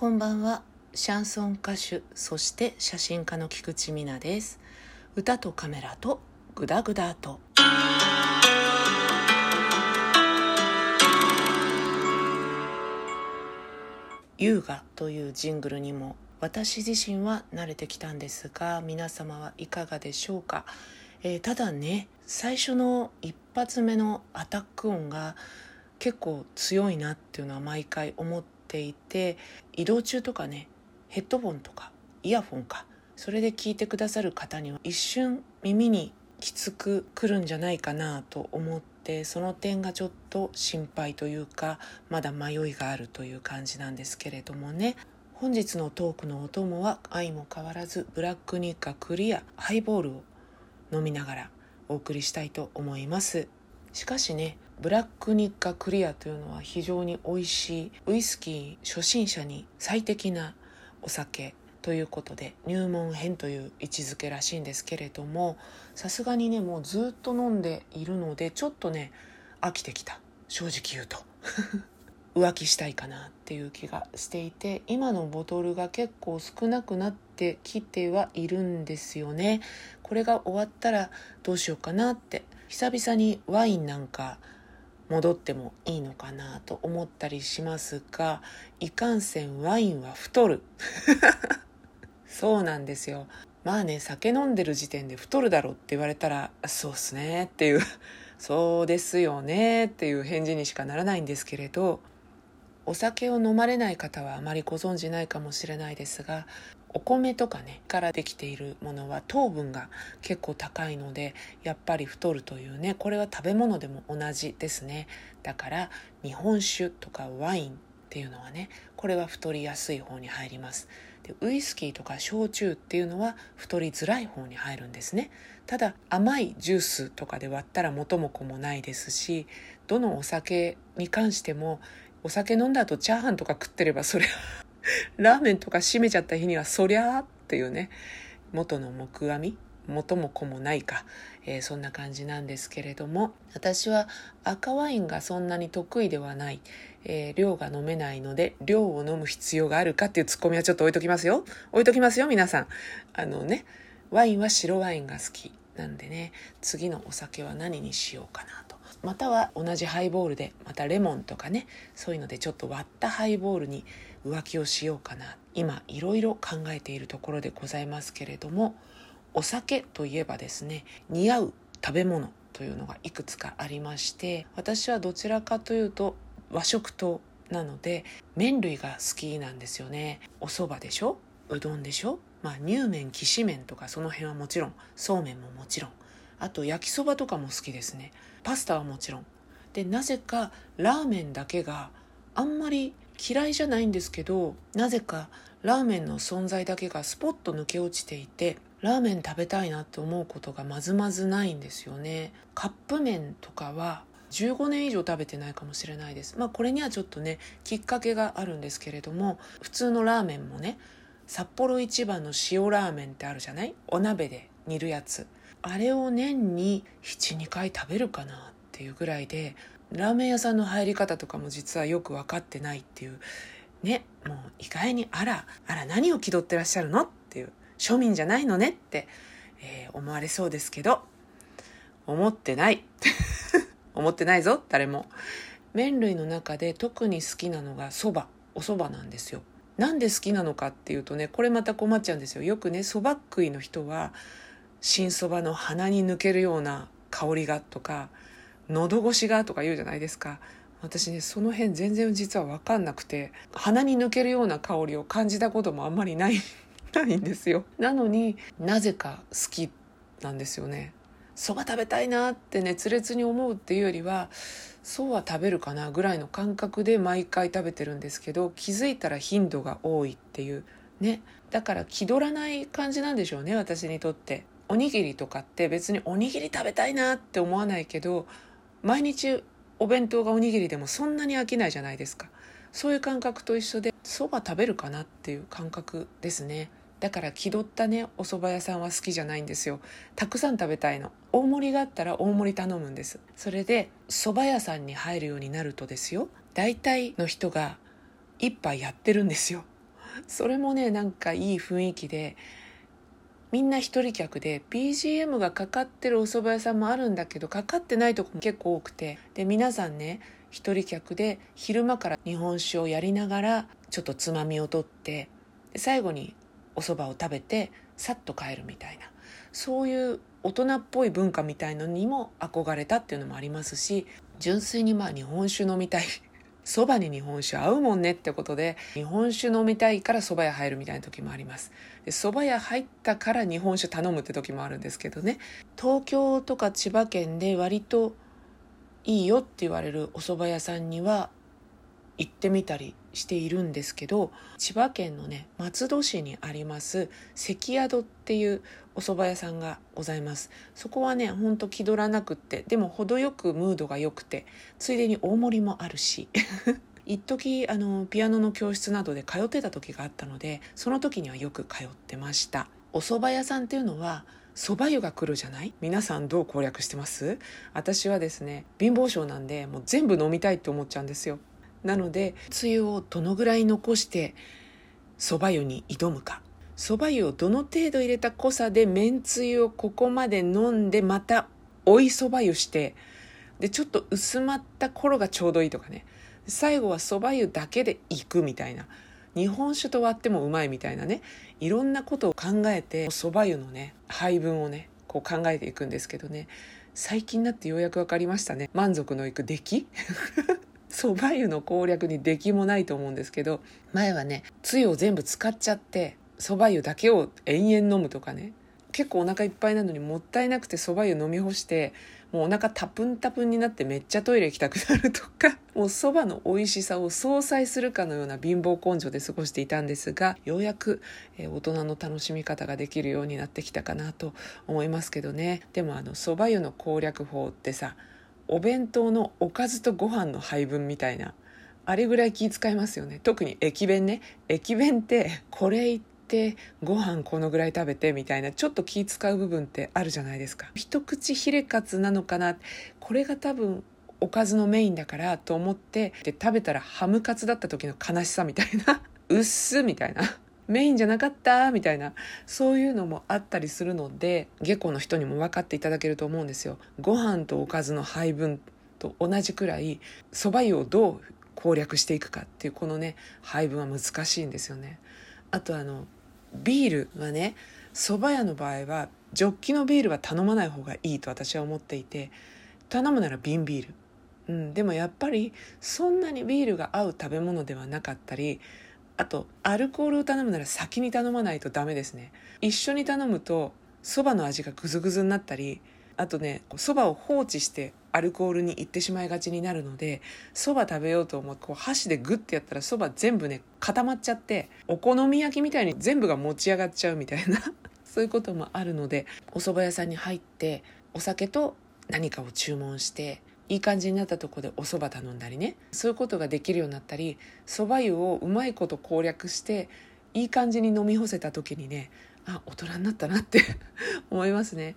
こんばんは。シャンソン歌手そして写真家の菊池美奈です。歌とカメラとグダグダと。優雅というジングルにも私自身は慣れてきたんですが皆様はいかがでしょうか、えー、ただね最初の一発目のアタック音が結構強いなっていうのは毎回思ってていて移動中とかねヘッドフォンとかイヤフォンかそれで聞いてくださる方には一瞬耳にきつくくるんじゃないかなと思ってその点がちょっと心配というかまだ迷いがあるという感じなんですけれどもね。本日のトークのお供は相も変わらずブラックニッカクリアハイボールを飲みながらお送りしたいと思います。しかしねブラックニッカクリアというのは非常に美味しいウイスキー初心者に最適なお酒ということで入門編という位置づけらしいんですけれどもさすがにねもうずっと飲んでいるのでちょっとね飽きてきた。正直言うと。浮気したいかなっていう気がしていて今のボトルが結構少なくなってきてはいるんですよね。これが終わったらどうしようかなって久々にワインなんか戻ってもいいのかなと思ったりしますがいかんせんワインは太る。そうなんですよ。まあね酒飲んでる時点で太るだろうって言われたらそうっすねっていう。そうですよねっていう返事にしかならないんですけれどお酒を飲まれない方はあまりご存じないかもしれないですがお米とかねからできているものは糖分が結構高いのでやっぱり太るというねこれは食べ物でも同じですね。だから日本酒とかワインっていうのはねこれは太りやすい方に入ります。でウイスキーとか焼酎っていうのは太りづらい方に入るんですね。ただ甘いジュースとかで割ったら元も子もないですしどのお酒に関してもお酒飲んだ後チャーハンとか食ってればそれは ラーメンとか閉めちゃった日にはそりゃーっていうね元の木阿弥？元も子もないか、えー、そんな感じなんですけれども私は赤ワインがそんなに得意ではない、えー、量が飲めないので量を飲む必要があるかっていうツッコミはちょっと置いときますよ。置いときますよ皆さん。あのねワインは白ワインが好きなんでね。次のお酒は何にしようかなと。または同じハイボールでまたレモンとかねそういうのでちょっと割ったハイボールに浮気をしようかな。今いろいろ考えているところでございますけれどもお酒といえばですね似合う食べ物というのがいくつかありまして私はどちらかというと和食となので麺類が好きなんですよね。お蕎麦でしょ？うどんでしょ？まあ乳麺きしめんとかその辺はもちろんそうめんももちろん。あと焼きそばとかも好きですね。パスタはもちろん。でなぜかラーメンだけがあんまり嫌いじゃないんですけどなぜかラーメンの存在だけがスポッと抜け落ちていてラーメン食べたいなって思うことがまずまずないんですよね。カップ麺とかは15年以上食べてないかもしれないです。まあこれにはちょっとねきっかけがあるんですけれども普通のラーメンもね札幌一番の塩ラーメンってあるじゃない？お鍋で煮るやつ。あれを年に72回食べるかなっていうぐらいでラーメン屋さんの入り方とかも実はよく分かってないっていうねもう意外にあらあら何を気取ってらっしゃるのっていう庶民じゃないのねって、えー、思われそうですけど思ってない。思ってないぞ誰も。麺類の中で特に好きなのがそばお蕎麦なんですよ。なんで好きなのかっていうとねこれまた困っちゃうんですよ。よくねそば食いの人は新そばの鼻に抜けるような香りがとか喉越しがとか言うじゃないですか。私ねその辺全然実は分かんなくて鼻に抜けるような香りを感じたこともあんまりない ないんですよ。なのになぜか好きなんですよね。そば食べたいなって熱烈に思うっていうよりはそうは食べるかなぐらいの感覚で毎回食べてるんですけど気づいたら頻度が多いっていう。ね。だから気取らない感じなんでしょうね私にとって。おにぎりとかって別におにぎり食べたいなって思わないけど毎日お弁当がおにぎりでもそんなに飽きないじゃないですか。そういう感覚と一緒でそば食べるかなっていう感覚ですね。だから気取ったねお蕎麦屋さんは好きじゃないんですよ。たくさん食べたいの。大盛りがあったら大盛り頼むんです。それで蕎麦屋さんに入るようになるとですよ。大体の人が一杯やってるんですよ。それもねなんかいい雰囲気でみんな一人客で BGM がかかってるお蕎麦屋さんもあるんだけどかかってないとこも結構多くて。で皆さんね一人客で昼間から日本酒をやりながらちょっとつまみを取って最後にお蕎麦を食べてさっと帰るみたいな。そういう大人っぽい文化みたいのにも憧れたっていうのもありますし純粋にまあ日本酒飲みたいそばに日本酒合うもんねってことで日本酒飲みたいから蕎麦屋入るみたいな時もあります。で蕎麦屋入ったから日本酒頼むって時もあるんですけどね。東京とか千葉県で割といいよって言われるお蕎麦屋さんには行ってみたりしているんですけど千葉県のね松戸市にあります関宿っていうお蕎麦屋さんがございます。そこはねほんと気取らなくってでも程よくムードが良くてついでに大盛りもあるし 一時あのピアノの教室などで通ってた時があったのでその時にはよく通ってました。お蕎麦屋さんっていうのは蕎麦湯が来るじゃない？皆さんどう攻略してます？私はですね貧乏症なんでもう全部飲みたいって思っちゃうんですよ。なのでつゆをどのぐらい残して蕎麦湯に挑むか。蕎麦湯をどの程度入れた濃さでめんつゆをここまで飲んでまた追い蕎麦湯してでちょっと薄まった頃がちょうどいいとかね。最後は蕎麦湯だけでいくみたいな。日本酒と割ってもうまいみたいなね。いろんなことを考えて蕎麦湯のね配分をねこう考えていくんですけどね。最近になってようやく分かりましたね。満足のいく出来。蕎麦湯の攻略に出来もないと思うんですけど前はねつゆを全部使っちゃって蕎麦湯だけを延々飲むとかね。結構お腹いっぱいなのにもったいなくて蕎麦湯飲み干してもうお腹タプンタプンになってめっちゃトイレ行きたくなるとか もう蕎麦の美味しさを相殺するかのような貧乏根性で過ごしていたんですがようやく、え、大人の楽しみ方ができるようになってきたかなと思いますけどね。でもあの蕎麦湯の攻略法ってさお弁当のおかずとご飯の配分みたいな。あれぐらい気遣いますよね。特に駅弁ね。駅弁ってこれ言ってご飯このぐらい食べてみたいな。ちょっと気使う部分ってあるじゃないですか。一口ヒレカツなのかな。これが多分おかずのメインだからと思って。で食べたらハムカツだった時の悲しさみたいな。うっすみたいな。メインじゃなかったみたいなそういうのもあったりするので下戸の人にも分かっていただけると思うんですよ。ご飯とおかずの配分と同じくらいそば湯をどう攻略していくかっていうこのね配分は難しいんですよね。あとあのビールはね蕎麦屋の場合はジョッキのビールは頼まない方がいいと私は思っていて頼むなら瓶ビール。うん、でもやっぱりそんなにビールが合う食べ物ではなかったりあとアルコールを頼むなら先に頼まないとダメですね。一緒に頼むとそばの味がグズグズになったりあとねそばを放置してアルコールに行ってしまいがちになるのでそば食べようと思ってこう箸でグッてやったらそば全部ね固まっちゃってお好み焼きみたいに全部が持ち上がっちゃうみたいな そういうこともあるのでお蕎麦屋さんに入ってお酒と何かを注文していい感じになったとこでお蕎麦頼んだりね。そういうことができるようになったり蕎麦湯をうまいこと攻略していい感じに飲み干せた時にねあ大人になったなって 思いますね。